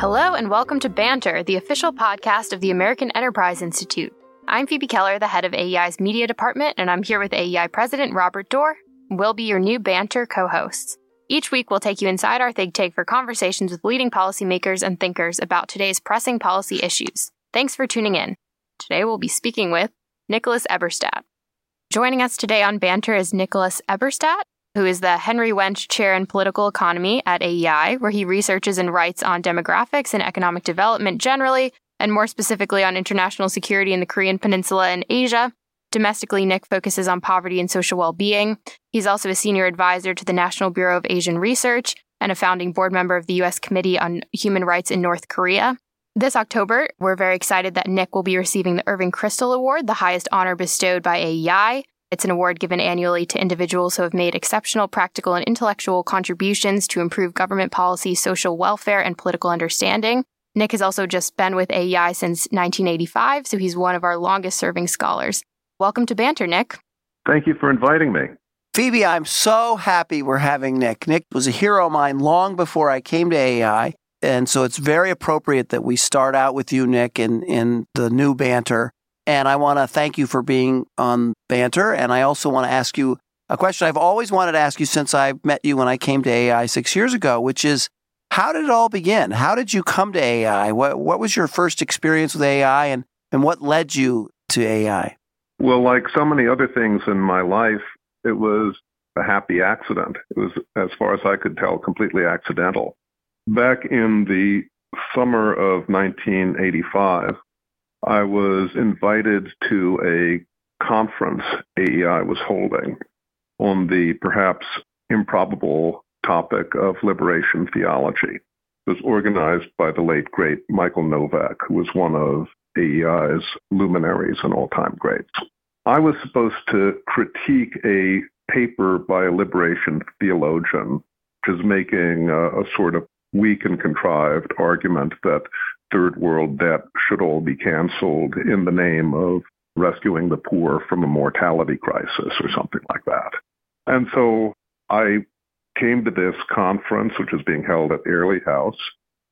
Hello, and welcome to Banter, the official podcast of the American Enterprise Institute. I'm Phoebe Keller, the head of AEI's media department, and I'm here with AEI President Robert Doar. We'll be your new Banter co hosts. Each week, we'll take you inside our think tank for conversations with leading policymakers and thinkers about today's pressing policy issues. Thanks for tuning in. Today, we'll be speaking with Nicholas Eberstadt. Joining us today on Banter is Nicholas Eberstadt, who is the Henry Wendt Chair in Political Economy at AEI, where he researches and writes on demographics and economic development generally, and more specifically on international security in the Korean Peninsula and Asia. Domestically, Nick focuses on poverty and social well being. He's also a senior advisor to the National Bureau of Asian Research and a founding board member of the U.S. Committee on Human Rights in North Korea. This October, we're very excited that Nick will be receiving the Irving Kristol Award, the highest honor bestowed by AEI. It's an award given annually to individuals who have made exceptional practical and intellectual contributions to improve government policy, social welfare, and political understanding. Nick has also just been with AEI since 1985, so he's one of our longest serving scholars. Welcome to Banter, Nick. Thank you for inviting me. Phoebe, I'm so happy we're having Nick. Nick was a hero of mine long before I came to AEI. And so it's very appropriate that we start out with you, Nick, in, in the new banter. And I want to thank you for being on banter. And I also want to ask you a question I've always wanted to ask you since I met you when I came to AEI six years ago, which is how did it all begin? How did you come to AEI? What, what was your first experience with AEI and, and what led you to AEI? Well, like so many other things in my life, it was a happy accident. It was, as far as I could tell, completely accidental. Back in the summer of 1985, I was invited to a conference AEI was holding on the perhaps improbable topic of liberation theology. It was organized by the late, great Michael Novak, who was one of AEI's luminaries and all-time greats. I was supposed to critique a paper by a liberation theologian, which is making a, a sort of weak and contrived argument that third world debt should all be canceled in the name of rescuing the poor from a mortality crisis or something like that. And so I came to this conference, which was being held at Airlie House,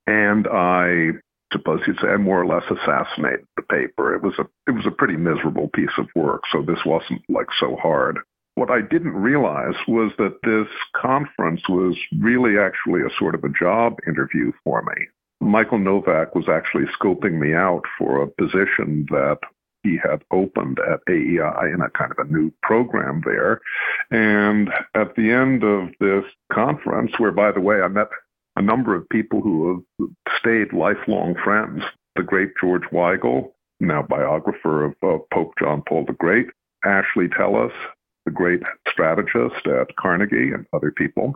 and I suppose you'd say I more or less assassinated the paper. It was a it was a pretty miserable piece of work, so this wasn't like so hard. What I didn't realize was that this conference was really actually a sort of a job interview for me. Michael Novak was actually scoping me out for a position that he had opened at AEI in a kind of a new program there. And at the end of this conference, where by the way, I met a number of people who have stayed lifelong friends, the great George Weigel, now biographer of Pope John Paul the Great, Ashley Tellis, the great strategist at Carnegie and other people.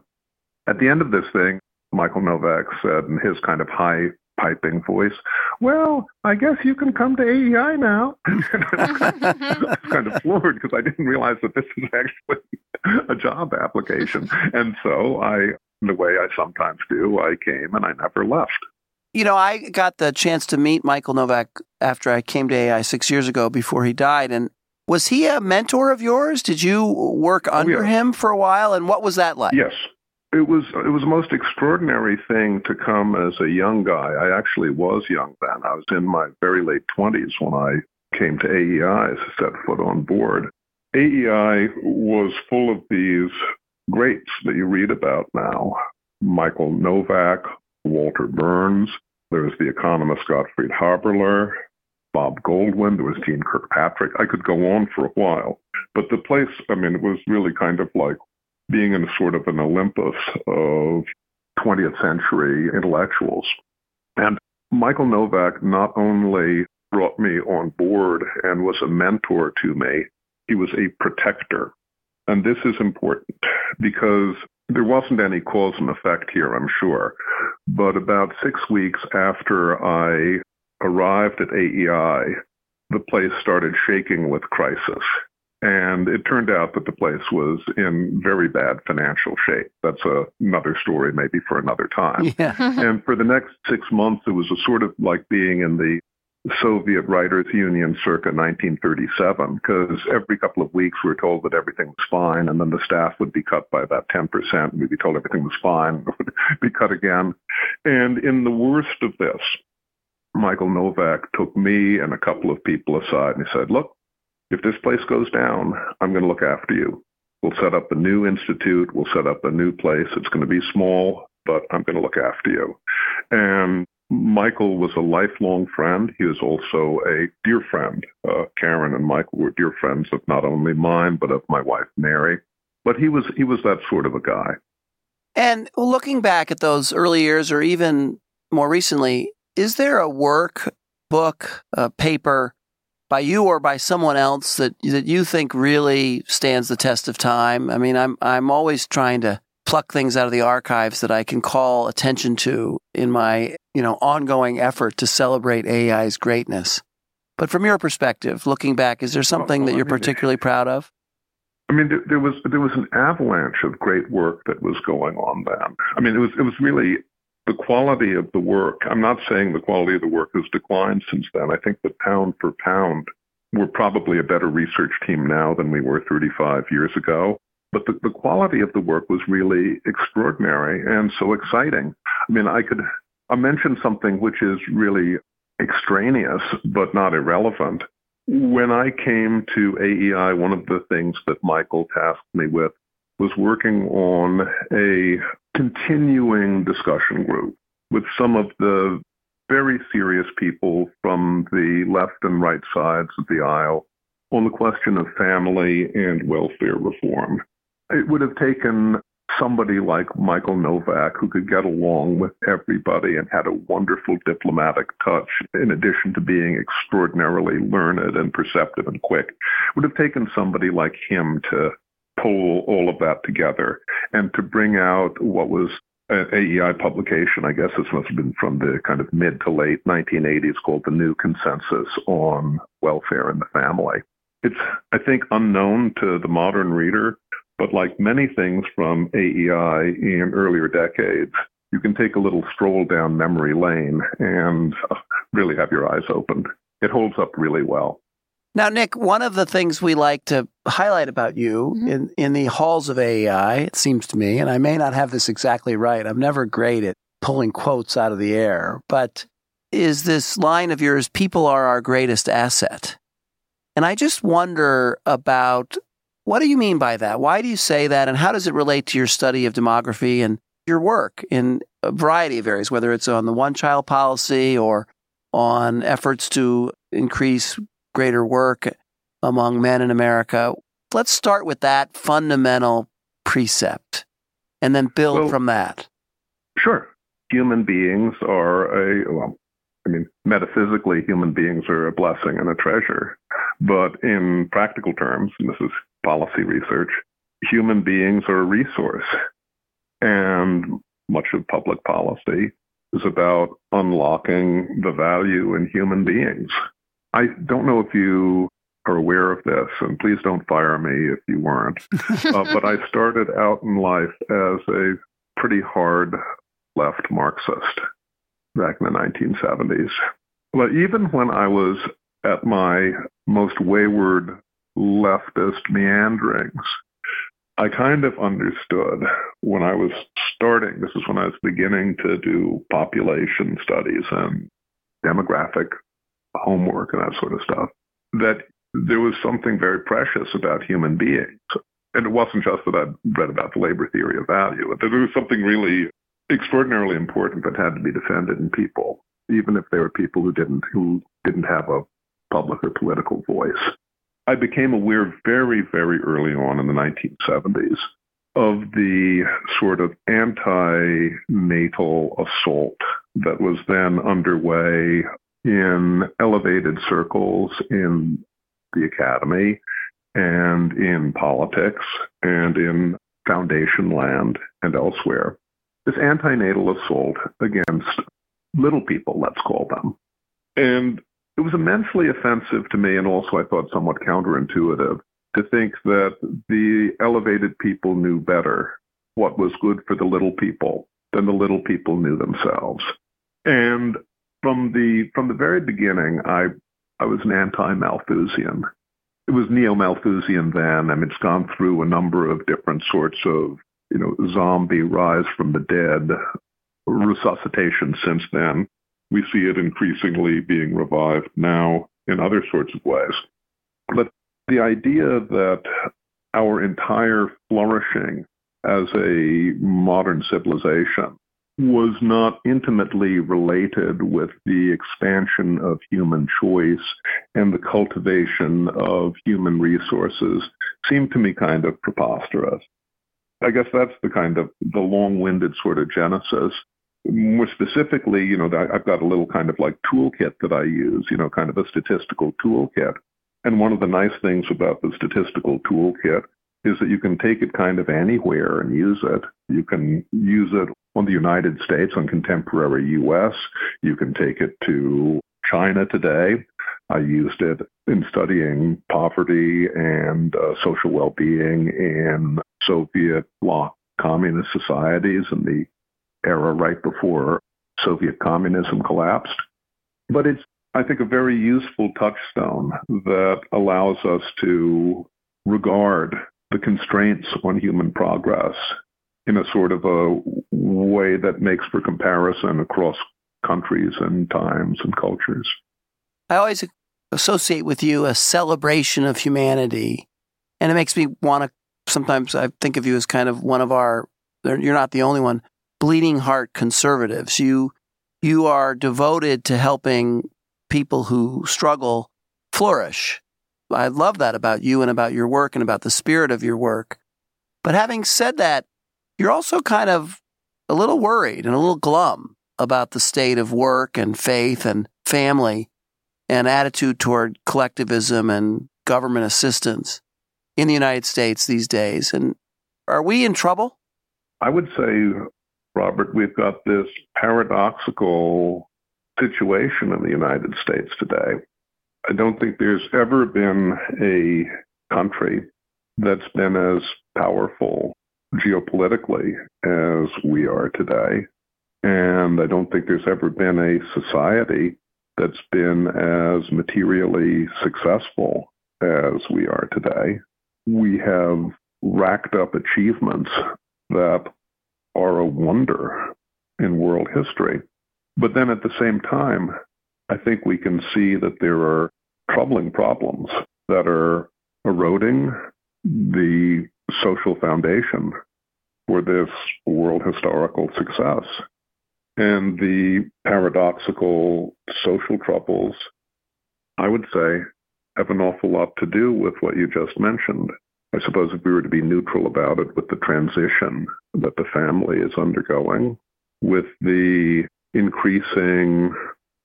At the end of this thing, Michael Novak said in his kind of high piping voice, Well, I guess you can come to AEI now. I was kind of floored because I didn't realize that this is actually a job application. And so I, the way I sometimes do, I came and I never left. You know, I got the chance to meet Michael Novak after I came to AEI six years ago before he died. And was he a mentor of yours? Did you work oh, under oh, yeah. him for a while? And what was that like? Yes. It was it was a most extraordinary thing to come as a young guy. I actually was young then. I was in my very late twenties when I came to AEI to set foot on board. AEI was full of these greats that you read about now. Michael Novak, Walter Berns, there was the economist Gottfried Haberler, Bob Goldwin, there was Jeane Kirkpatrick. I could go on for a while. But the place, I mean, it was really kind of like being in sort of an Olympus of 20th century intellectuals. And Michael Novak not only brought me on board and was a mentor to me, he was a protector. And this is important because there wasn't any cause and effect here, I'm sure. But about six weeks after I arrived at AEI, the place started shaking with crisis. And it turned out that the place was in very bad financial shape. That's a, another story, maybe for another time. Yeah. and for the next six months, it was a sort of like being in the Soviet Writers Union circa 1937, because every couple of weeks we were told that everything was fine, and then the staff would be cut by about 10%, and we'd be told everything was fine, and would be cut again. And in the worst of this, Michael Novak took me and a couple of people aside, and he said, look, if this place goes down, I'm going to look after you. We'll set up a new institute. We'll set up a new place. It's going to be small, but I'm going to look after you. And Michael was a lifelong friend. He was also a dear friend. Uh, Karen and Michael were dear friends of not only mine, but of my wife, Mary. But he was, he was that sort of a guy. And looking back at those early years or even more recently, is there a work, book, a paper by you or by someone else that that you think really stands the test of time? I mean, I'm I'm always trying to pluck things out of the archives that I can call attention to in my, you know, ongoing effort to celebrate AEI's greatness. But from your perspective, looking back, is there something that you're particularly proud of? I mean, there, there, was there was an avalanche of great work that was going on then. I mean, it was it was really the quality of the work. I'm not saying the quality of the work has declined since then. I think that pound for pound, we're probably a better research team now than we were 35 years ago. But the, the quality of the work was really extraordinary and so exciting. I mean, I could I mention something which is really extraneous but not irrelevant. When I came to AEI, one of the things that Michael tasked me with was working on a continuing discussion group with some of the very serious people from the left and right sides of the aisle on the question of family and welfare reform. It would have taken somebody like Michael Novak who could get along with everybody and had a wonderful diplomatic touch, in addition to being extraordinarily learned and perceptive and quick. Would have taken somebody like him to pull all of that together and to bring out what was an AEI publication, I guess this must have been from the kind of mid to late 1980s, called The New Consensus on Welfare and the Family. It's, I think, unknown to the modern reader, but like many things from AEI in earlier decades, you can take a little stroll down memory lane and uh, really have your eyes opened. It holds up really well. Now, Nick, one of the things we like to highlight about you mm-hmm. in, in the halls of AEI, it seems to me, and I may not have this exactly right, I'm never great at pulling quotes out of the air, but is this line of yours, people are our greatest asset. And I just wonder about what do you mean by that? Why do you say that? And how does it relate to your study of demography and your work in a variety of areas, whether it's on the one child policy or on efforts to increase greater work among men in America. Let's start with that fundamental precept and then build well, from that. Sure. Human beings are a, well, I mean, metaphysically, human beings are a blessing and a treasure. But in practical terms, and this is policy research, human beings are a resource. And much of public policy is about unlocking the value in human beings. I don't know if you are aware of this, and please don't fire me if you weren't. uh, but I started out in life as a pretty hard left Marxist back in the 1970s. But even when I was at my most wayward leftist meanderings, I kind of understood when I was starting, this is when I was beginning to do population studies and demographic homework and that sort of stuff, that there was something very precious about human beings. And it wasn't just that I'd read about the labor theory of value. There was something really extraordinarily important that had to be defended in people, even if they were people who didn't who didn't have a public or political voice. I became aware very, very early on in the 1970s of the sort of anti-natal assault that was then underway in elevated circles in the academy and in politics and in foundation land and elsewhere. This antinatal assault against little people, let's call them. And it was immensely offensive to me and also I thought somewhat counterintuitive to think that the elevated people knew better what was good for the little people than the little people knew themselves. And From the from the very beginning, I I was an anti-Malthusian. It was neo-Malthusian then. I mean, it's gone through a number of different sorts of you know zombie rise from the dead resuscitation since then. We see it increasingly being revived now in other sorts of ways. But the idea that our entire flourishing as a modern civilization was not intimately related with the expansion of human choice and the cultivation of human resources seemed to me kind of preposterous. I guess that's the kind of the long-winded sort of genesis. More specifically, you know, I've got a little kind of like toolkit that I use, you know, kind of a statistical toolkit. And one of the nice things about the statistical toolkit is that you can take it kind of anywhere and use it. You can use it on the United States, on contemporary US. You can take it to China today. I used it in studying poverty and uh, social well-being in Soviet bloc communist societies in the era right before Soviet communism collapsed. But it's, I think, a very useful touchstone that allows us to regard the constraints on human progress in a sort of a way that makes for comparison across countries and times and cultures. I always associate with you a celebration of humanity. And it makes me want to sometimes I think of you as kind of one of our, you're not the only one, bleeding heart conservatives. You, you are devoted to helping people who struggle flourish. I love that about you and about your work and about the spirit of your work. But having said that, you're also kind of a little worried and a little glum about the state of work and faith and family and attitude toward collectivism and government assistance in the United States these days. And are we in trouble? I would say, Robert, we've got this paradoxical situation in the United States today. I don't think there's ever been a country that's been as powerful geopolitically as we are today. And I don't think there's ever been a society that's been as materially successful as we are today. We have racked up achievements that are a wonder in world history. But then at the same time, I think we can see that there are troubling problems that are eroding the social foundation for this world historical success. And the paradoxical social troubles, I would say, have an awful lot to do with what you just mentioned. I suppose if we were to be neutral about it with the transition that the family is undergoing, with the increasing,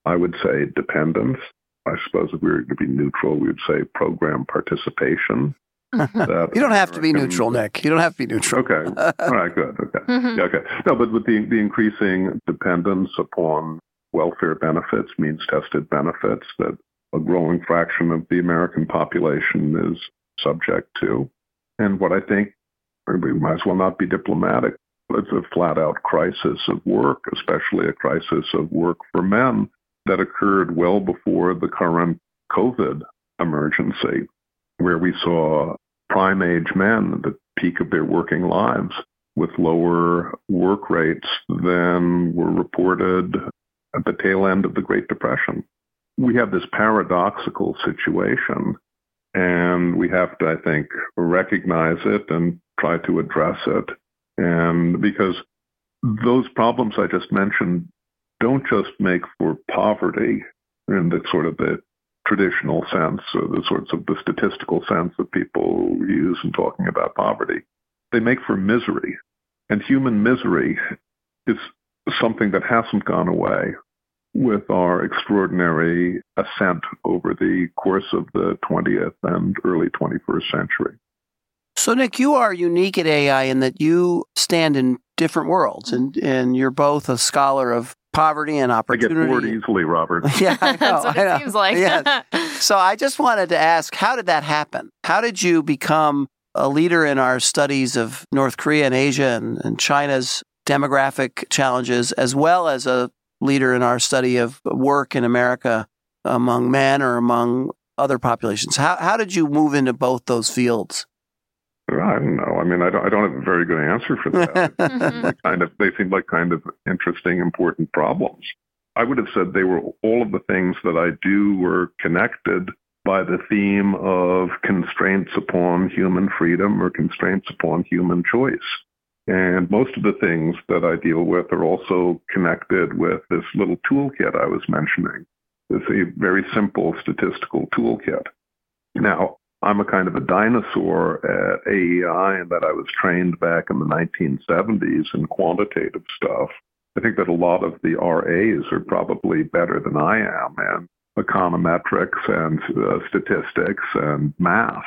I would say, dependence. I suppose if we were to be neutral, we would say program participation you don't have to be neutral, Nick. You don't have to be neutral. Okay. All right. Good. Okay. Mm-hmm. Yeah, okay. No, but with the the increasing dependence upon welfare benefits, means tested benefits that a growing fraction of the American population is subject to, and what I think we might as well not be diplomatic. It's a flat out crisis of work, especially a crisis of work for men that occurred well before the current COVID emergency where we saw prime age men at the peak of their working lives with lower work rates than were reported at the tail end of the Great Depression. We have this paradoxical situation, and we have to, I think, recognize it and try to address it. And because those problems I just mentioned don't just make for poverty in the sort of the traditional sense, or the sorts of the statistical sense that people use in talking about poverty. They make for misery. And human misery is something that hasn't gone away with our extraordinary ascent over the course of the 20th and early 21st century. So, Nick, you are unique at AEI in that you stand in different worlds, and, and you're both a scholar of poverty and opportunity. I get bored easily, Robert. yeah, I know. That's what it know. seems like. yeah. So I just wanted to ask, how did that happen? How did you become a leader in our studies of North Korea and Asia and, and China's demographic challenges, as well as a leader in our study of work in America among men or among other populations. How, how did you move into both those fields? I don't know. I mean, I don't, I don't have a very good answer for that. kind of, they seem like kind of interesting, important problems. I would have said they were all of the things that I do were connected by the theme of constraints upon human freedom or constraints upon human choice. And most of the things that I deal with are also connected with this little toolkit I was mentioning. It's a very simple statistical toolkit. Now, I'm a kind of a dinosaur at AEI in that I was trained back in the 1970s in quantitative stuff. I think that a lot of the RAs are probably better than I am in econometrics and uh, statistics and math.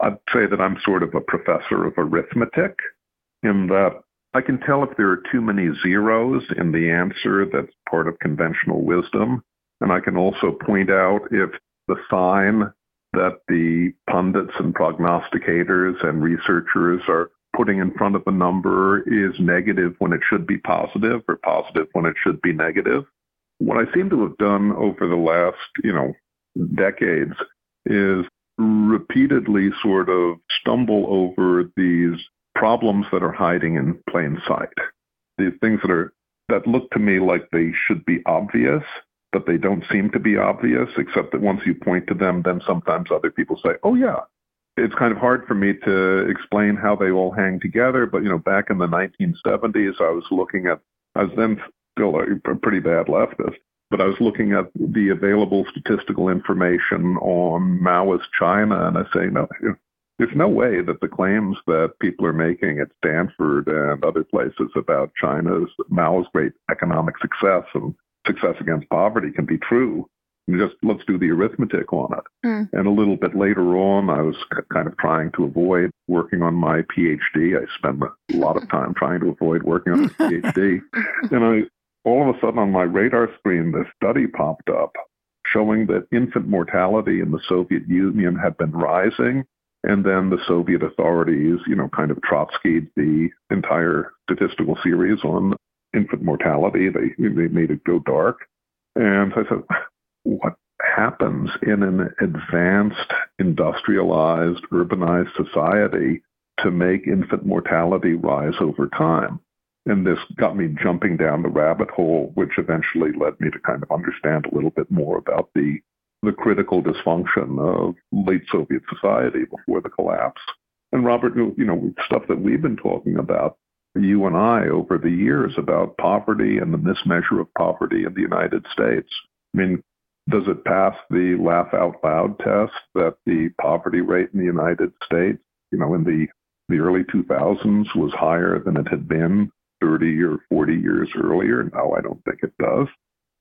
I'd say that I'm sort of a professor of arithmetic in that I can tell if there are too many zeros in the answer that's part of conventional wisdom. And I can also point out if the sign that the pundits and prognosticators and researchers are putting in front of the number is negative when it should be positive or positive when it should be negative. What I seem to have done over the last, you know, decades is repeatedly sort of stumble over these problems that are hiding in plain sight. These things that are that look to me like they should be obvious, but they don't seem to be obvious, except that once you point to them, then sometimes other people say, oh, yeah. It's kind of hard for me to explain how they all hang together. But, you know, back in the 1970s, I was looking at, I was then still a pretty bad leftist, but I was looking at the available statistical information on Maoist China, and I say, no, there's no way that the claims that people are making at Stanford and other places about China's Mao's great economic success and success against poverty can be true. just let's do the arithmetic on it. Mm. And a little bit later on, I was kind of trying to avoid working on my PhD. I spent a lot of time trying to avoid working on my PhD. and I, all of a sudden on my radar screen, this study popped up showing that infant mortality in the Soviet Union had been rising. And then the Soviet authorities, you know, kind of Trotskyed the entire statistical series on infant mortality. They, they made it go dark. And so I said, what happens in an advanced, industrialized, urbanized society to make infant mortality rise over time? And this got me jumping down the rabbit hole, which eventually led me to kind of understand a little bit more about the the critical dysfunction of late Soviet society before the collapse. And Robert, you know, stuff that we've been talking about you and I over the years about poverty and the mismeasure of poverty in the United States. I mean, does it pass the laugh out loud test that the poverty rate in the United States, you know, in the, the early 2000s was higher than it had been 30 or 40 years earlier? No, I don't think it does.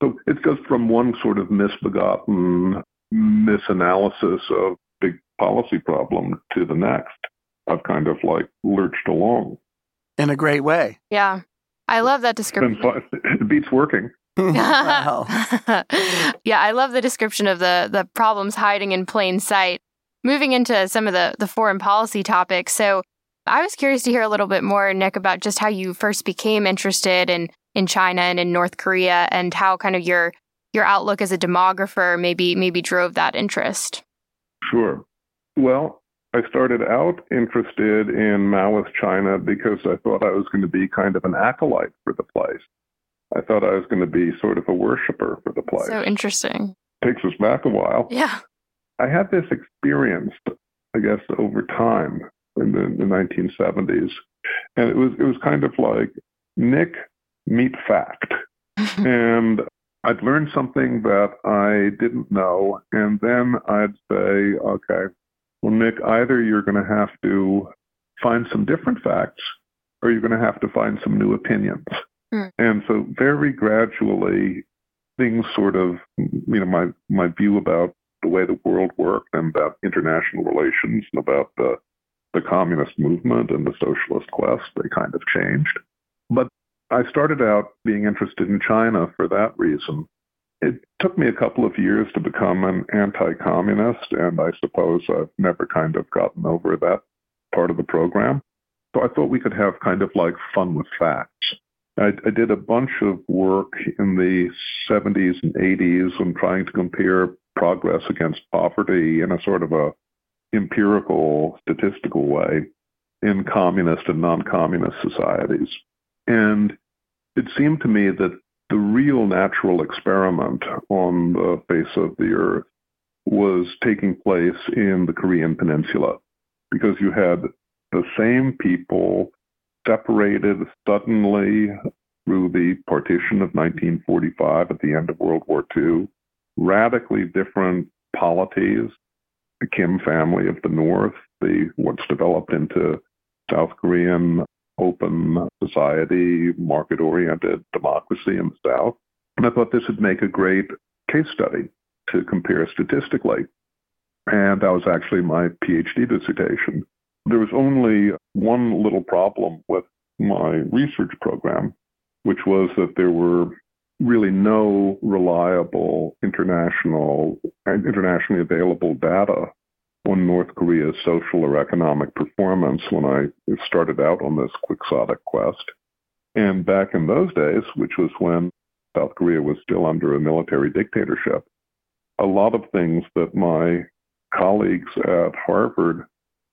So it's just from one sort of misbegotten misanalysis of big policy problem to the next. I've kind of like lurched along in a great way. Yeah. I love that description. It beats working. yeah, I love the description of the the problems hiding in plain sight. Moving into some of the the foreign policy topics. So, I was curious to hear a little bit more, Nick, about just how you first became interested in in China and in North Korea, and how kind of your your outlook as a demographer maybe maybe drove that interest. Sure. Well, I started out interested in Maoist China because I thought I was going to be kind of an acolyte for the place. I thought I was going to be sort of a worshiper for the place. So interesting. Takes us back a while. Yeah. I had this experience, I guess, over time in the, the 1970s, and it was it was kind of like Nick meet fact, and I'd learn something that I didn't know, and then I'd say, okay, well, Nick, either you're going to have to find some different facts or you're going to have to find some new opinions. Mm. And so very gradually things sort of, you know, my, my view about the way the world worked and about international relations and about the, the communist movement and the socialist quest, they kind of changed. But I started out being interested in China for that reason. It took me a couple of years to become an anti communist, and I suppose I've never kind of gotten over that part of the program. So I thought we could have kind of like fun with facts. I, I did a bunch of work in the 70s and 80s on trying to compare progress against poverty in a sort of a empirical, statistical way in communist and non-communist societies. And it seemed to me that the real natural experiment on the face of the earth was taking place in the Korean Peninsula because you had the same people separated suddenly through the partition of 1945 at the end of World War II, radically different polities. The Kim family of the North, the what's developed into South Korean open society, market oriented democracy in the South. And I thought this would make a great case study to compare statistically. And that was actually my PhD dissertation. There was only one little problem with my research program, which was that there were really no reliable international and internationally available data on North Korea's social or economic performance when I started out on this quixotic quest. And back in those days, which was when South Korea was still under a military dictatorship, a lot of things that my colleagues at Harvard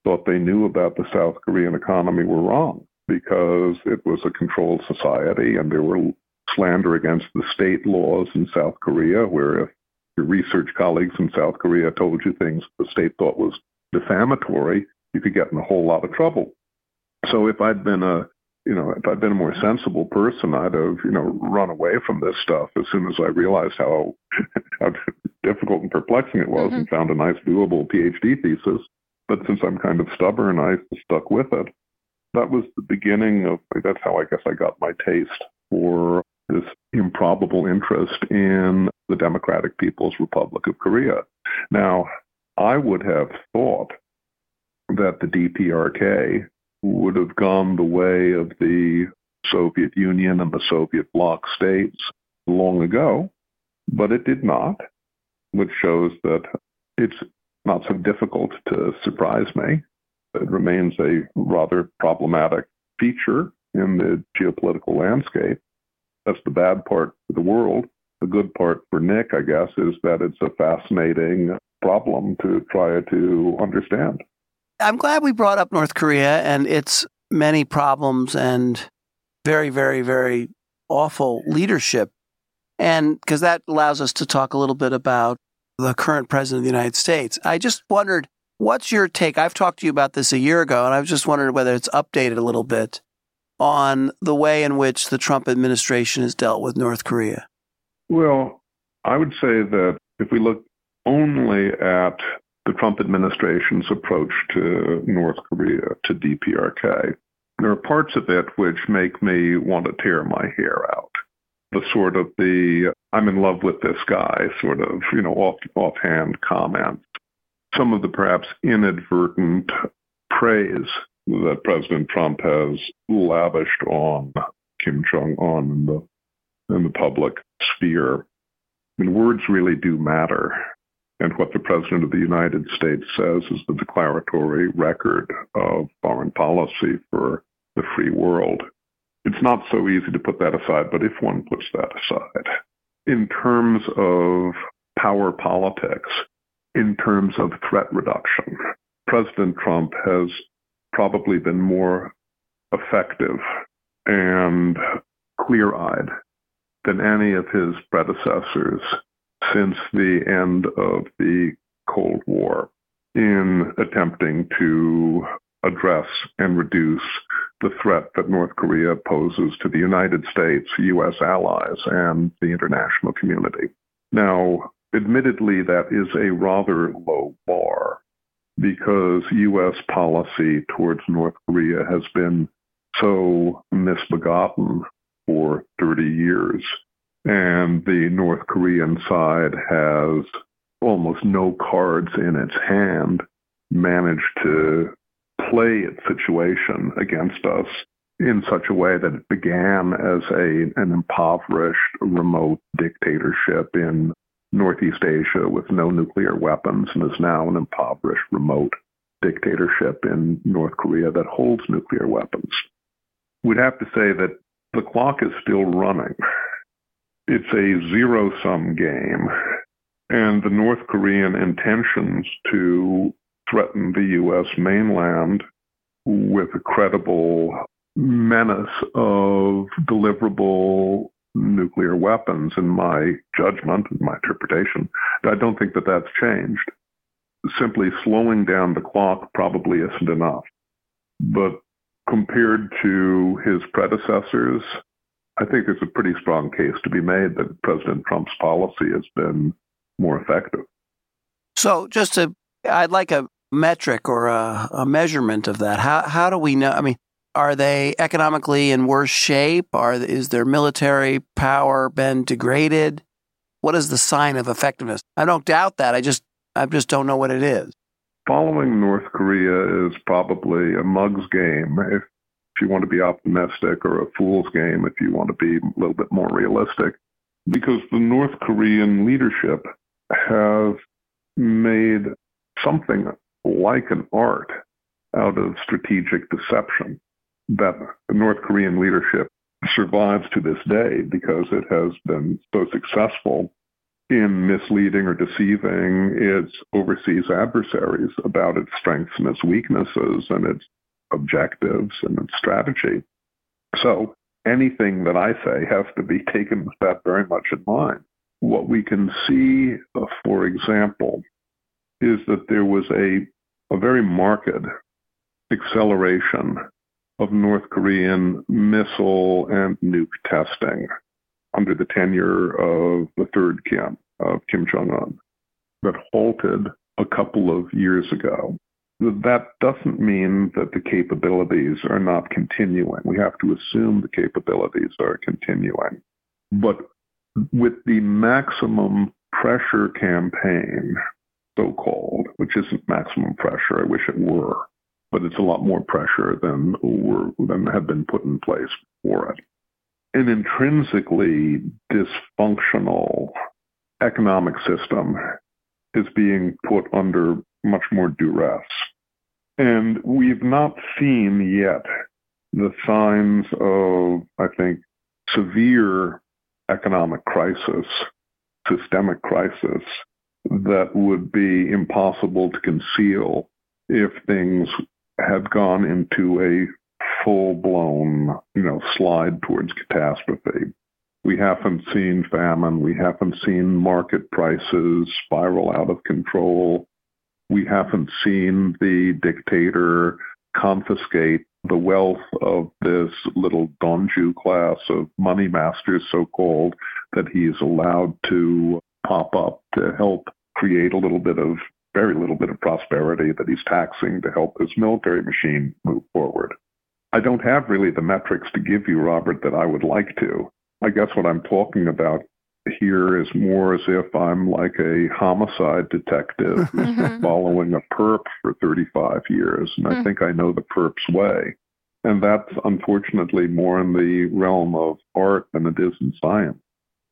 thought they knew about the South Korean economy were wrong because it was a controlled society and there were slander against the state laws in South Korea, where if your research colleagues in South Korea told you things the state thought was defamatory, you could get in a whole lot of trouble. So if I'd been a you know, if I'd been a more sensible person, I'd have, you know, run away from this stuff as soon as I realized how how difficult and perplexing it was mm-hmm. and found a nice doable PhD thesis. But since I'm kind of stubborn, I stuck with it. That was the beginning of that's how I guess I got my taste for this improbable interest in the Democratic People's Republic of Korea. Now, I would have thought that the DPRK would have gone the way of the Soviet Union and the Soviet bloc states long ago, but it did not, which shows that it's not so difficult to surprise me. It remains a rather problematic feature in the geopolitical landscape. That's the bad part for the world. The good part for Nick, I guess, is that it's a fascinating problem to try to understand. I'm glad we brought up North Korea and its many problems and very, very, very awful leadership. And because that allows us to talk a little bit about the current president of the United States. I just wondered, what's your take? I've talked to you about this a year ago, and I've just wondered whether it's updated a little bit on the way in which the Trump administration has dealt with North Korea. Well, I would say that if we look only at the Trump administration's approach to North Korea, to DPRK, there are parts of it which make me want to tear my hair out. The sort of the I'm in love with this guy sort of, you know, off offhand comments. Some of the perhaps inadvertent praise that President Trump has lavished on Kim Jong Un in the in the public sphere. I mean, words really do matter. And what the President of the United States says is the declaratory record of foreign policy for the free world. It's not so easy to put that aside, but if one puts that aside, in terms of power politics, in terms of threat reduction, President Trump has probably been more effective and clear eyed than any of his predecessors since the end of the Cold War in attempting to address and reduce the threat that North Korea poses to the United States, U.S. allies, and the international community. Now, admittedly, that is a rather low bar because U.S. policy towards North Korea has been so misbegotten for 30 years. And the North Korean side has almost no cards in its hand managed to play its situation against us in such a way that it began as a an impoverished remote dictatorship in Northeast Asia with no nuclear weapons and is now an impoverished remote dictatorship in North Korea that holds nuclear weapons. We'd have to say that the clock is still running. It's a zero sum game. And the North Korean intentions to threaten the U.S. mainland with a credible menace of deliverable nuclear weapons, in my judgment, in my interpretation, I don't think that that's changed. Simply slowing down the clock probably isn't enough. But compared to his predecessors, I think there's a pretty strong case to be made that President Trump's policy has been more effective. So, just to, I'd like a metric or a, a measurement of that. How how do we know? I mean, are they economically in worse shape? Are is their military power been degraded? What is the sign of effectiveness? I don't doubt that. I just I just don't know what it is. Following North Korea is probably a mug's game. If, if you want to be optimistic, or a fool's game if you want to be a little bit more realistic, because the North Korean leadership have made something like an art out of strategic deception that the North Korean leadership survives to this day because it has been so successful in misleading or deceiving its overseas adversaries about its strengths and its weaknesses and its objectives and its strategy. So anything that I say has to be taken with that very much in mind. What we can see, uh, for example, is that there was a, a very marked acceleration of North Korean missile and nuke testing under the tenure of the third Kim, of Kim Jong un, that halted a couple of years ago. That doesn't mean that the capabilities are not continuing. We have to assume the capabilities are continuing. But with the maximum pressure campaign, so called, which isn't maximum pressure, I wish it were, but it's a lot more pressure than were, than had been put in place for it. An intrinsically dysfunctional economic system is being put under much more duress. And we've not seen yet the signs of, I think, severe economic crisis, systemic crisis that would be impossible to conceal if things had gone into a full blown, you know, slide towards catastrophe. We haven't seen famine. We haven't seen market prices spiral out of control. We haven't seen the dictator confiscate the wealth of this little donju class of money masters, so called, that he's allowed to pop up to help create a little bit of very little bit of prosperity that he's taxing to help his military machine move forward. I don't have really the metrics to give you, Robert, that I would like to. I guess what I'm talking about here is more as if I'm like a homicide detective mm-hmm. following a perp for 35 years, and I mm. think I know the perp's way. And that's unfortunately more in the realm of art than it is in science.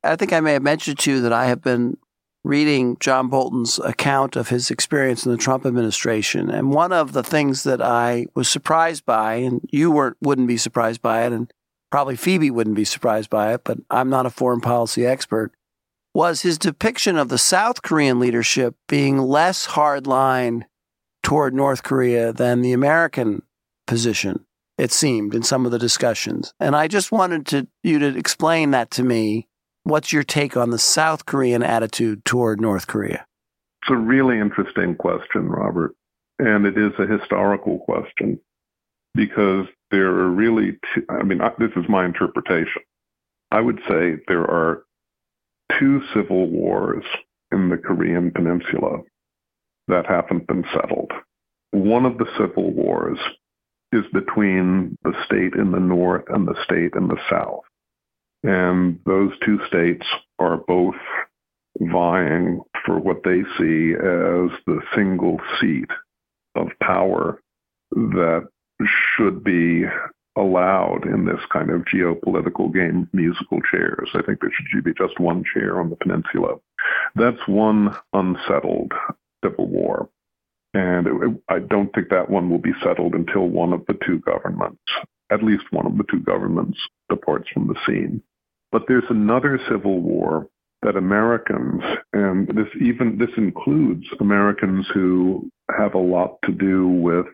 I think I may have mentioned to you that I have been reading John Bolton's account of his experience in the Trump administration. And one of the things that I was surprised by, and you weren't, wouldn't be surprised by it, and probably Phoebe wouldn't be surprised by it, but I'm not a foreign policy expert, was his depiction of the South Korean leadership being less hardline toward North Korea than the American position, it seemed, in some of the discussions. And I just wanted to, you to explain that to me What's your take on the South Korean attitude toward North Korea? It's a really interesting question, Robert. And it is a historical question because there are really, two, I mean, this is my interpretation. I would say there are two civil wars in the Korean Peninsula that haven't been settled. One of the civil wars is between the state in the north and the state in the south. And those two states are both vying for what they see as the single seat of power that should be allowed in this kind of geopolitical game, musical chairs. I think there should be just one chair on the peninsula. That's one unsettled civil war. And I don't think that one will be settled until one of the two governments, at least one of the two governments, departs from the scene. But there's another civil war that Americans, and this even this includes Americans who have a lot to do with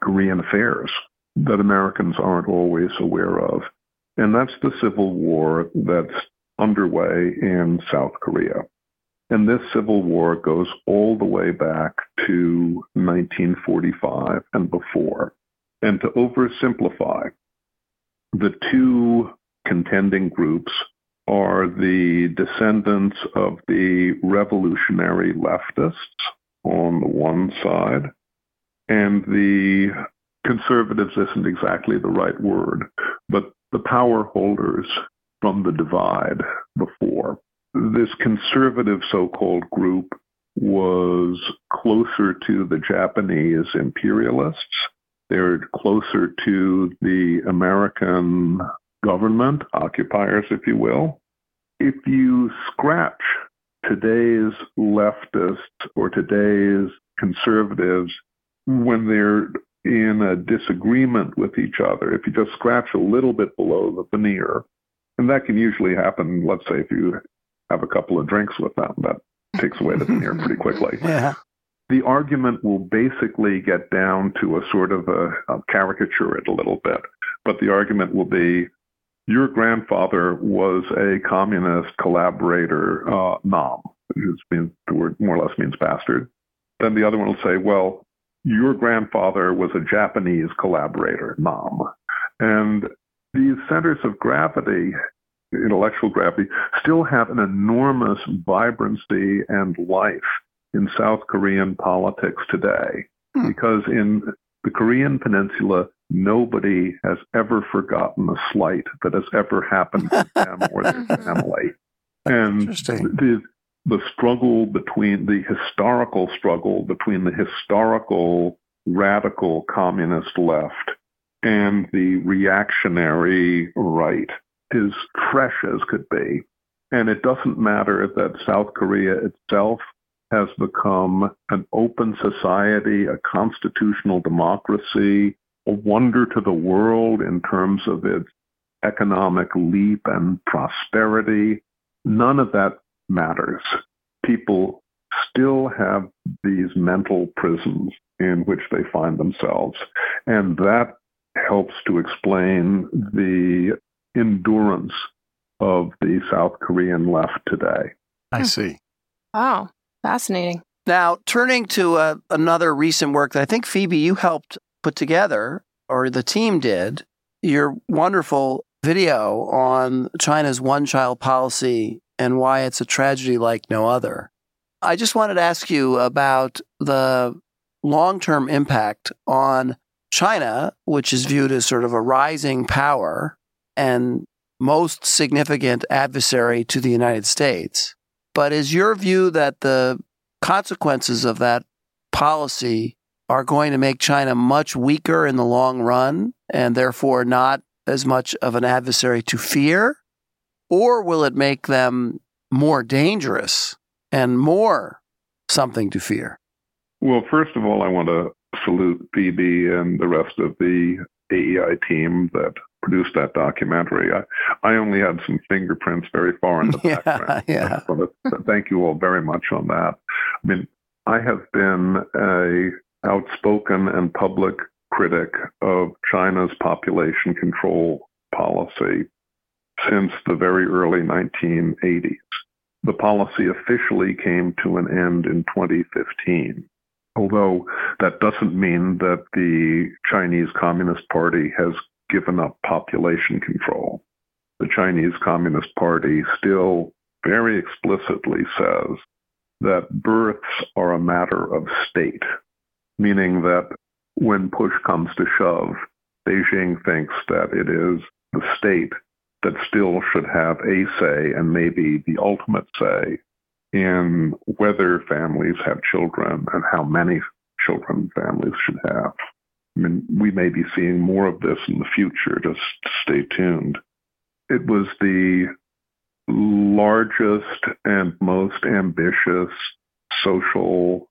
Korean affairs that Americans aren't always aware of. And that's the civil war that's underway in South Korea. And this civil war goes all the way back to 1945 and before. And to oversimplify, the two contending groups are the descendants of the revolutionary leftists on the one side, and the conservatives isn't exactly the right word, but the power holders from the divide before. This conservative so-called group was closer to the Japanese imperialists. They're closer to the American government, occupiers, if you will. If you scratch today's leftists or today's conservatives when they're in a disagreement with each other, if you just scratch a little bit below the veneer, and that can usually happen, let's say, if you have a couple of drinks with them, that takes away the veneer pretty quickly. Yeah. The argument will basically get down to a sort of a, a caricature it a little bit, but the argument will be your grandfather was a communist collaborator, uh, Nam, which means the word more or less means bastard. Then the other one will say, well, your grandfather was a Japanese collaborator, Nam. And these centers of gravity, intellectual gravity, still have an enormous vibrancy and life in South Korean politics today. Hmm. Because in the Korean Peninsula, nobody has ever forgotten a slight that has ever happened to them or their family. And the, the struggle between the historical struggle between the historical radical communist left and the reactionary right is fresh as could be. And it doesn't matter that South Korea itself has become an open society, a constitutional democracy, a wonder to the world in terms of its economic leap and prosperity. None of that matters. People still have these mental prisons in which they find themselves. And that helps to explain the endurance of the South Korean left today. I hmm. see. Wow, fascinating. Now, turning to uh, another recent work that I think, Phoebe, you helped put together, or the team did, your wonderful video on China's one child policy and why it's a tragedy like no other. I just wanted to ask you about the long term impact on China, which is viewed as sort of a rising power and most significant adversary to the United States. But is your view that the consequences of that policy are going to make China much weaker in the long run and therefore not as much of an adversary to fear? Or will it make them more dangerous and more something to fear? Well, first of all, I want to salute Phoebe and the rest of the AEI team that produced that documentary. I, I only had some fingerprints very far in the yeah, background. Yeah. thank you all very much on that. I mean, I have been a outspoken and public critic of China's population control policy since the very early 1980s. The policy officially came to an end in 2015. Although that doesn't mean that the Chinese Communist Party has given up population control. The Chinese Communist Party still very explicitly says that births are a matter of state meaning that when push comes to shove, Beijing thinks that it is the state that still should have a say and maybe the ultimate say in whether families have children and how many children families should have. I mean, we may be seeing more of this in the future. Just stay tuned. It was the largest and most ambitious social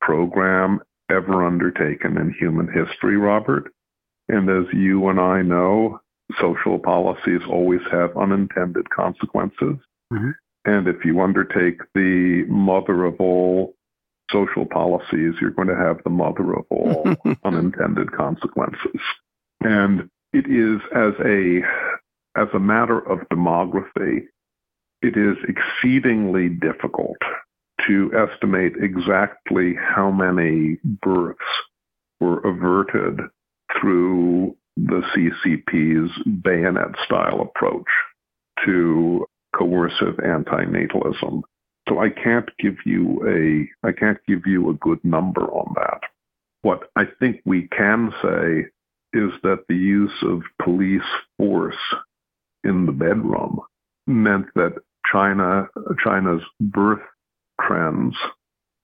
program ever undertaken in human history, Robert. And as you and I know, social policies always have unintended consequences. Mm-hmm. And if you undertake the mother of all social policies, you're going to have the mother of all unintended consequences. And it is as a as a matter of demography, it is exceedingly difficult to estimate exactly how many births were averted through the CCP's bayonet style approach to coercive antinatalism. So I can't give you a I can't give you a good number on that. What I think we can say is that the use of police force in the bedroom meant that China China's birth trends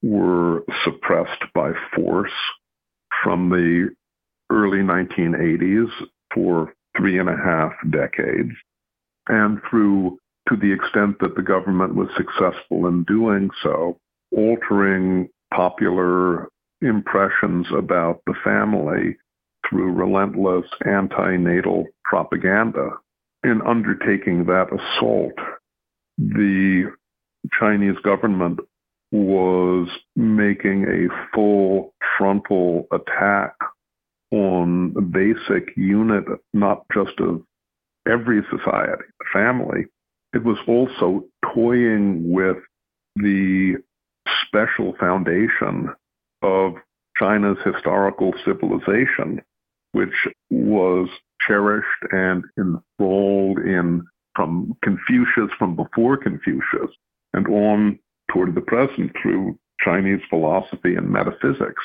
were suppressed by force from the early 1980s for three and a half decades. And through, to the extent that the government was successful in doing so, altering popular impressions about the family through relentless antinatal propaganda. In undertaking that assault, the Chinese government was making a full frontal attack on the basic unit, not just of every society, the family. It was also toying with the special foundation of China's historical civilization, which was cherished and enthralled in from Confucius, from before Confucius, and on toward the present through Chinese philosophy and metaphysics.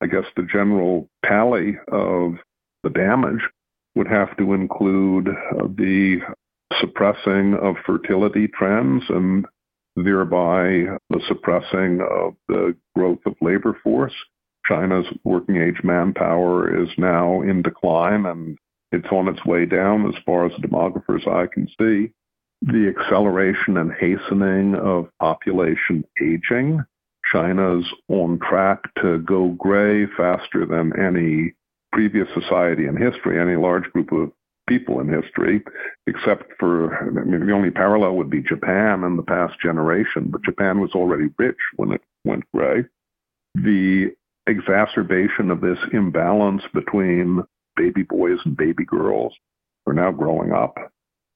I guess the general tally of the damage would have to include the suppressing of fertility trends and thereby the suppressing of the growth of labor force. China's working age manpower is now in decline and it's on its way down as far as the demographers I can see. The acceleration and hastening of population aging. China's on track to go gray faster than any previous society in history, any large group of people in history, except for, I mean, the only parallel would be Japan in the past generation, but Japan was already rich when it went gray. The exacerbation of this imbalance between baby boys and baby girls who are now growing up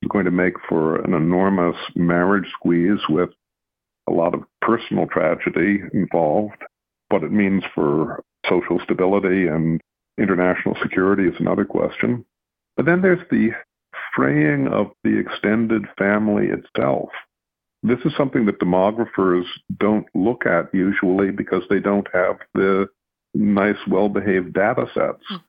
is going to make for an enormous marriage squeeze with a lot of personal tragedy involved. What it means for social stability and international security is another question. But then there's the fraying of the extended family itself. This is something that demographers don't look at usually because they don't have the nice, well behaved data sets. Mm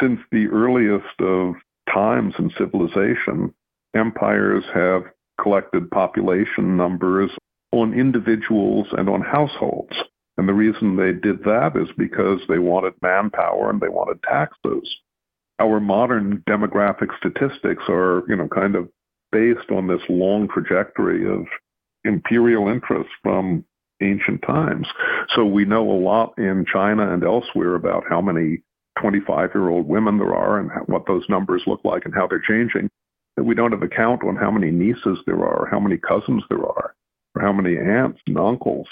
since the earliest of times in civilization, empires have collected population numbers on individuals and on households. And the reason they did that is because they wanted manpower and they wanted taxes. Our modern demographic statistics are, you know, kind of based on this long trajectory of imperial interest from ancient times. So we know a lot in China and elsewhere about how many 25 year old women there are and what those numbers look like and how they're changing. But we don't have a count on how many nieces there are, how many cousins there are, or how many aunts and uncles.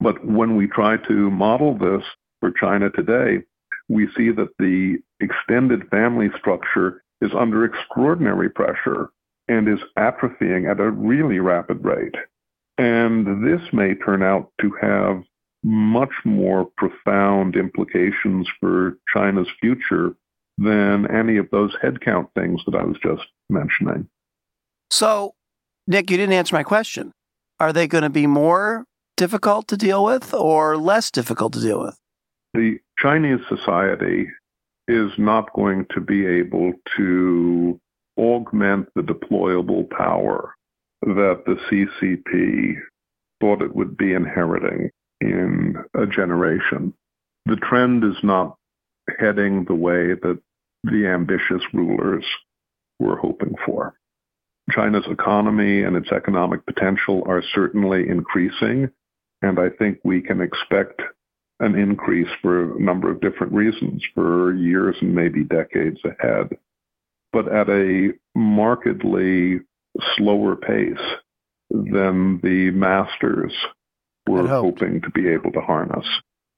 But when we try to model this for China today, we see that the extended family structure is under extraordinary pressure and is atrophying at a really rapid rate. And this may turn out to have much more profound implications for China's future than any of those headcount things that I was just mentioning. So, Nick, you didn't answer my question. Are they going to be more difficult to deal with or less difficult to deal with? The Chinese society is not going to be able to augment the deployable power that the CCP thought it would be inheriting in a generation. The trend is not heading the way that the ambitious rulers were hoping for. China's economy and its economic potential are certainly increasing, and I think we can expect an increase for a number of different reasons for years and maybe decades ahead. but at a markedly slower pace than the masters were hoping to be able to harness.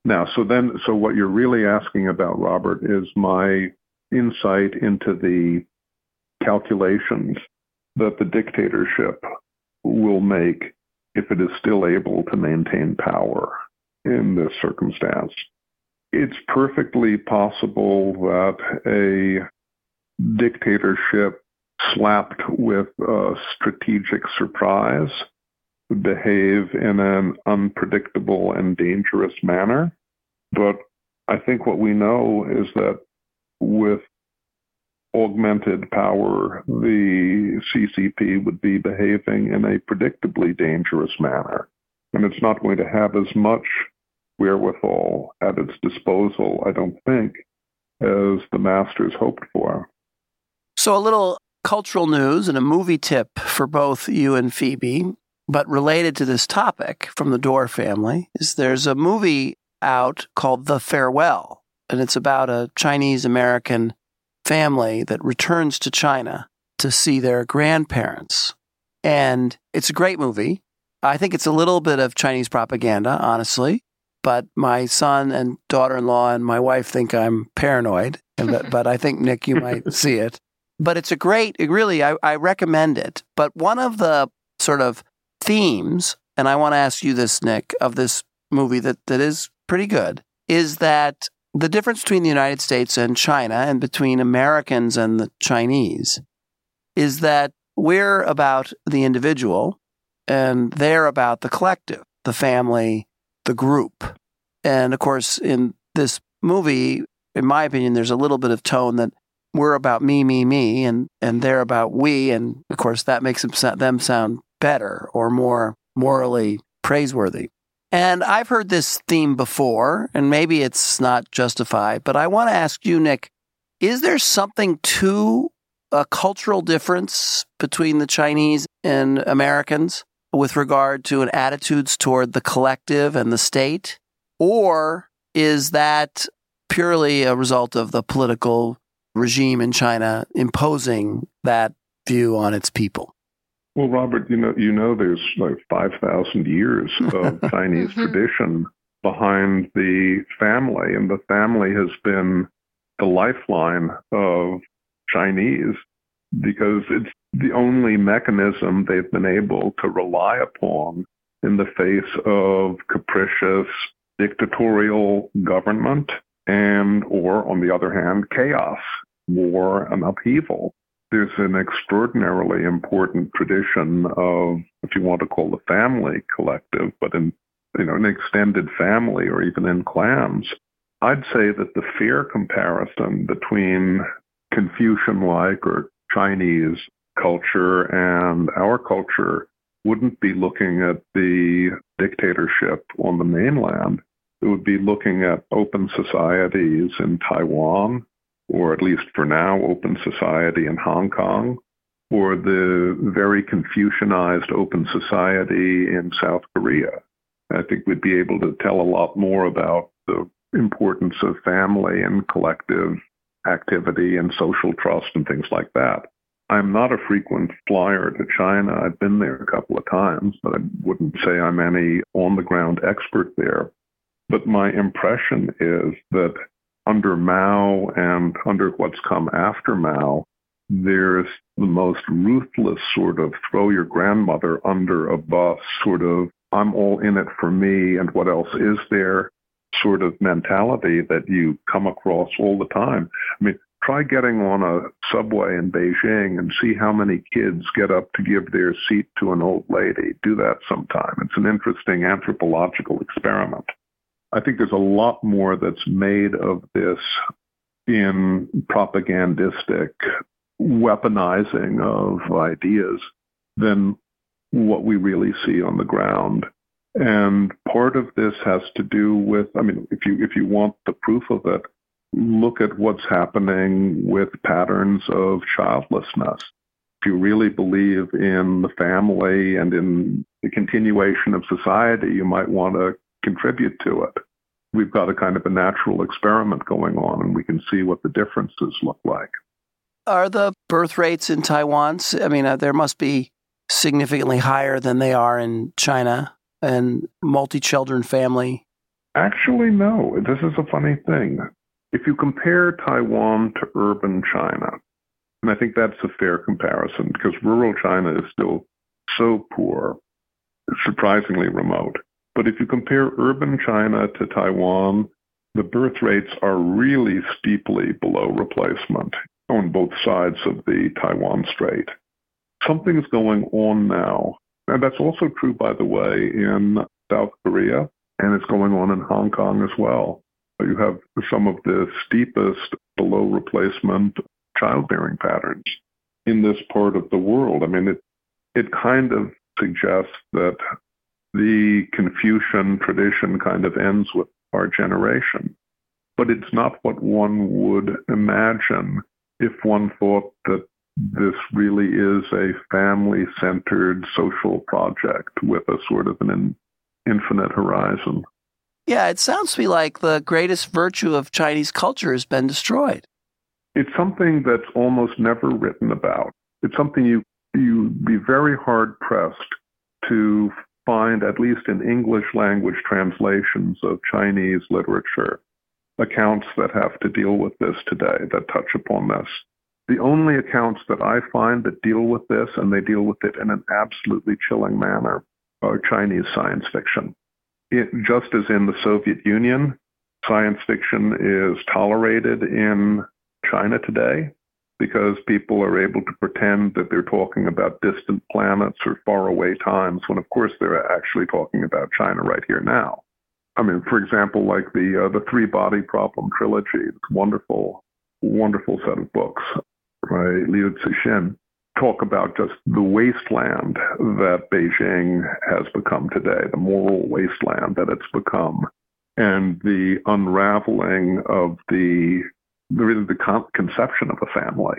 Now, so then, so what you're really asking about, Robert, is my insight into the calculations that the dictatorship will make if it is still able to maintain power in this circumstance. It's perfectly possible that a dictatorship slapped with a strategic surprise would behave in an unpredictable and dangerous manner. But I think what we know is that with augmented power, the CCP would be behaving in a predictably dangerous manner. And it's not going to have as much wherewithal at its disposal, I don't think, as the masters hoped for. So, a little cultural news and a movie tip for both you and Phoebe, but related to this topic from the Doar family, is there's a movie out called The Farewell, and it's about a Chinese American family that returns to China to see their grandparents. And it's a great movie. I think it's a little bit of Chinese propaganda, honestly, but my son and daughter in law and my wife think I'm paranoid. but, but I think, Nick, you might see it. But it's a great, really, I, I recommend it. But one of the sort of themes, and I want to ask you this, Nick, of this movie that, that is pretty good, is that the difference between the United States and China and between Americans and the Chinese is that we're about the individual and they're about the collective, the family, the group. And of course, in this movie, in my opinion, there's a little bit of tone that we're about me, me, me, and, and they're about we. And of course, that makes them, sound better or more morally praiseworthy. And I've heard this theme before, and maybe it's not justified, but I want to ask you, Nick, is there something to a cultural difference between the Chinese and Americans with regard to an attitudes toward the collective and the state? Or is that purely a result of the political regime in China imposing that view on its people? Well, Robert, you know, you know, there's like five thousand years of Chinese mm-hmm. tradition behind the family, and the family has been the lifeline of Chinese because it's the only mechanism they've been able to rely upon in the face of capricious dictatorial government and or on the other hand chaos war and upheaval there's an extraordinarily important tradition of, if you want to call the family collective, but in you know an extended family or even in clans. I'd say that the fair comparison between Confucian-like or Chinese culture and our culture wouldn't be looking at the dictatorship on the mainland. It would be looking at open societies in Taiwan or at least for now, open society in Hong Kong, or the very Confucianized open society in South Korea. I think we'd be able to tell a lot more about the importance of family and collective activity and social trust and things like that. I'm not a frequent flyer to China. I've been there a couple of times, but I wouldn't say I'm any on the ground expert there. But my impression is that under Mao and under what's come after Mao, there's the most ruthless sort of throw your grandmother under a bus sort of I'm all in it for me and what else is there sort of mentality that you come across all the time. I mean, try getting on a subway in Beijing and see how many kids get up to give their seat to an old lady. Do that sometime. It's an interesting anthropological experiment. I think there's a lot more that's made of this in propagandistic weaponizing of ideas than what we really see on the ground. And part of this has to do with, I mean, if you if you want the proof of it, look at what's happening with patterns of childlessness. If you really believe in the family and in the continuation of society, you might want to contribute to it. We've got a kind of a natural experiment going on, and we can see what the differences look like. are the birth rates in Taiwan? I mean, uh, there must be significantly higher than they are in China and multi children family. Actually, no. This is a funny thing. If you compare Taiwan to urban China, and I think that's a fair comparison because rural China is still so poor, surprisingly remote. But if you compare urban China to Taiwan, the birth rates are really steeply below replacement on both sides of the Taiwan Strait. Something's going on now. And that's also true, by the way, in South Korea, and it's going on in Hong Kong as well. You have some of the steepest below replacement childbearing patterns in this part of the world. I mean, it, it kind of suggests that the Confucian tradition kind of ends with our generation. But it's not what one would imagine if one thought that this really is a family centered social project with a sort of an infinite horizon. Yeah, it sounds to me like the greatest virtue of Chinese culture has been destroyed. It's something that's almost never written about. It's something you you'd be very hard pressed to find, at least in English language translations of Chinese literature, accounts that have to deal with this today, that touch upon this. The only accounts that I find that deal with this, and they deal with it in an absolutely chilling manner, are Chinese science fiction. It, just as in the Soviet Union, science fiction is tolerated in China today because people are able to pretend that they're talking about distant planets or faraway times when of course they're actually talking about China right here now. I mean, for example, like the uh, the three body problem trilogy, it's wonderful, wonderful set of books by Liu Cixin talk about just the wasteland that Beijing has become today, the moral wasteland that it's become, and the unraveling of the really the con- conception of a family.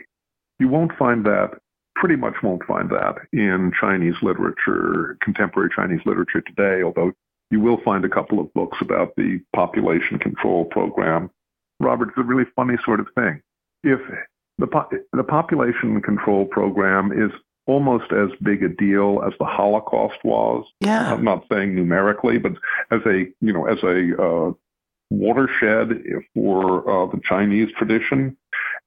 You won't find that, pretty much won't find that in Chinese literature, contemporary Chinese literature today, although you will find a couple of books about the population control program. Robert, it's a really funny sort of thing. If the, po- the population control program is almost as big a deal as the Holocaust was. Yeah. I'm not saying numerically, but as a you know as a uh, watershed for uh, the Chinese tradition.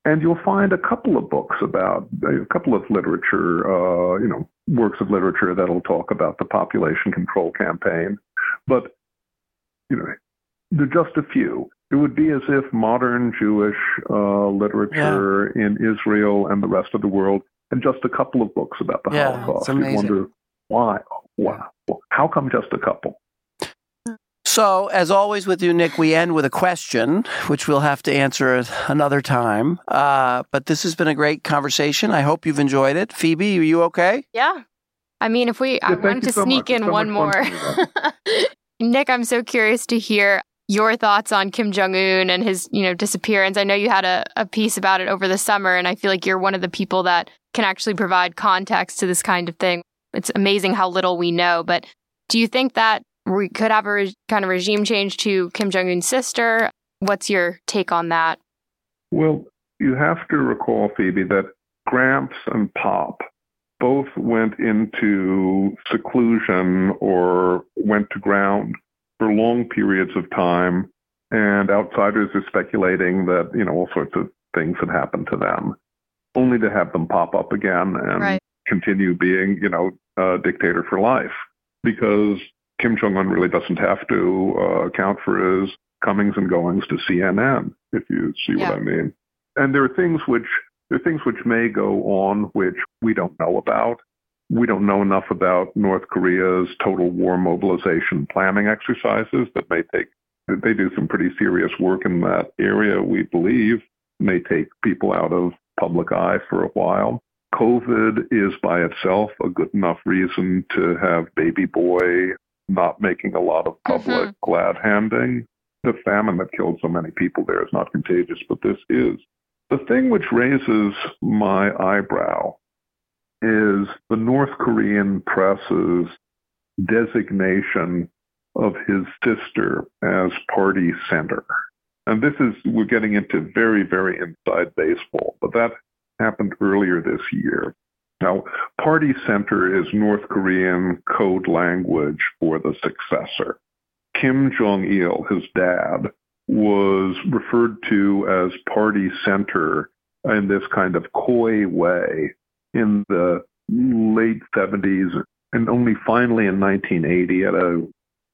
And you'll find a couple of books about a couple of literature, uh, you know, works of literature that'll talk about the population control campaign. But, you know, there are just a few. It would be as if modern Jewish uh, literature yeah. in Israel and the rest of the world and just a couple of books about the yeah, Holocaust. You wonder why? Wow. How come just a couple? So, as always with you, Nick, we end with a question, which we'll have to answer another time. Uh, but this has been a great conversation. I hope you've enjoyed it. Phoebe, are you okay? Yeah. I mean, if we, yeah, I wanted to so sneak much. in so one more. Nick, I'm so curious to hear your thoughts on Kim Jong Un and his, you know, disappearance. I know you had a, a piece about it over the summer, and I feel like you're one of the people that can actually provide context to this kind of thing. It's amazing how little we know, but do you think that we could have a re- kind of regime change to Kim Jong Un's sister. What's your take on that? Well, you have to recall, Phoebe, that Gramps and Pop both went into seclusion or went to ground for long periods of time. And outsiders are speculating that, you know, all sorts of things had happened to them, only to have them pop up again and right. continue being, you know, a dictator for life. Because Kim Jong Un really doesn't have to uh, account for his comings and goings to CNN, if you see yeah. what I mean. And there are things which there are things which may go on which we don't know about. We don't know enough about North Korea's total war mobilization planning exercises that may take they do some pretty serious work in that area, we believe, may take people out of public eye for a while. COVID is by itself a good enough reason to have baby boy not making a lot of public mm-hmm. glad handing. The famine that killed so many people there is not contagious, but this is. The thing which raises my eyebrow is the North Korean press's designation of his sister as party center. And this is, we're getting into very, very inside baseball, but that happened earlier this year. Now, Party Center is North Korean code language for the successor. Kim Jong il, his dad, was referred to as Party Center in this kind of coy way in the late 70s. And only finally in 1980 at a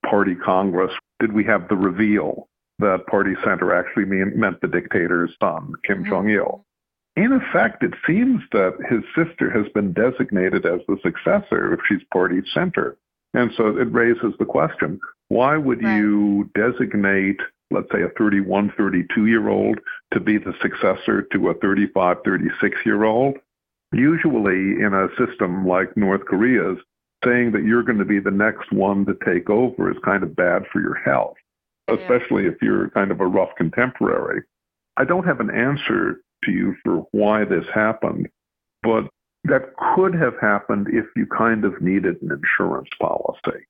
party congress did we have the reveal that Party Center actually mean, meant the dictator's son, Kim mm-hmm. Jong il. In effect, it seems that his sister has been designated as the successor if she's Party Center. And so it raises the question why would right. you designate, let's say, a 31, 32 year old to be the successor to a 35, 36 year old? Usually, in a system like North Korea's, saying that you're going to be the next one to take over is kind of bad for your health, yeah. especially if you're kind of a rough contemporary. I don't have an answer to you for why this happened, but that could have happened if you kind of needed an insurance policy.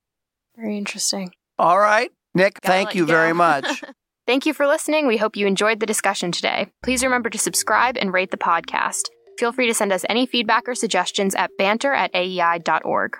Very interesting. All right. Nick, Gotta thank you very much. thank you for listening. We hope you enjoyed the discussion today. Please remember to subscribe and rate the podcast. Feel free to send us any feedback or suggestions at banter at aei.org.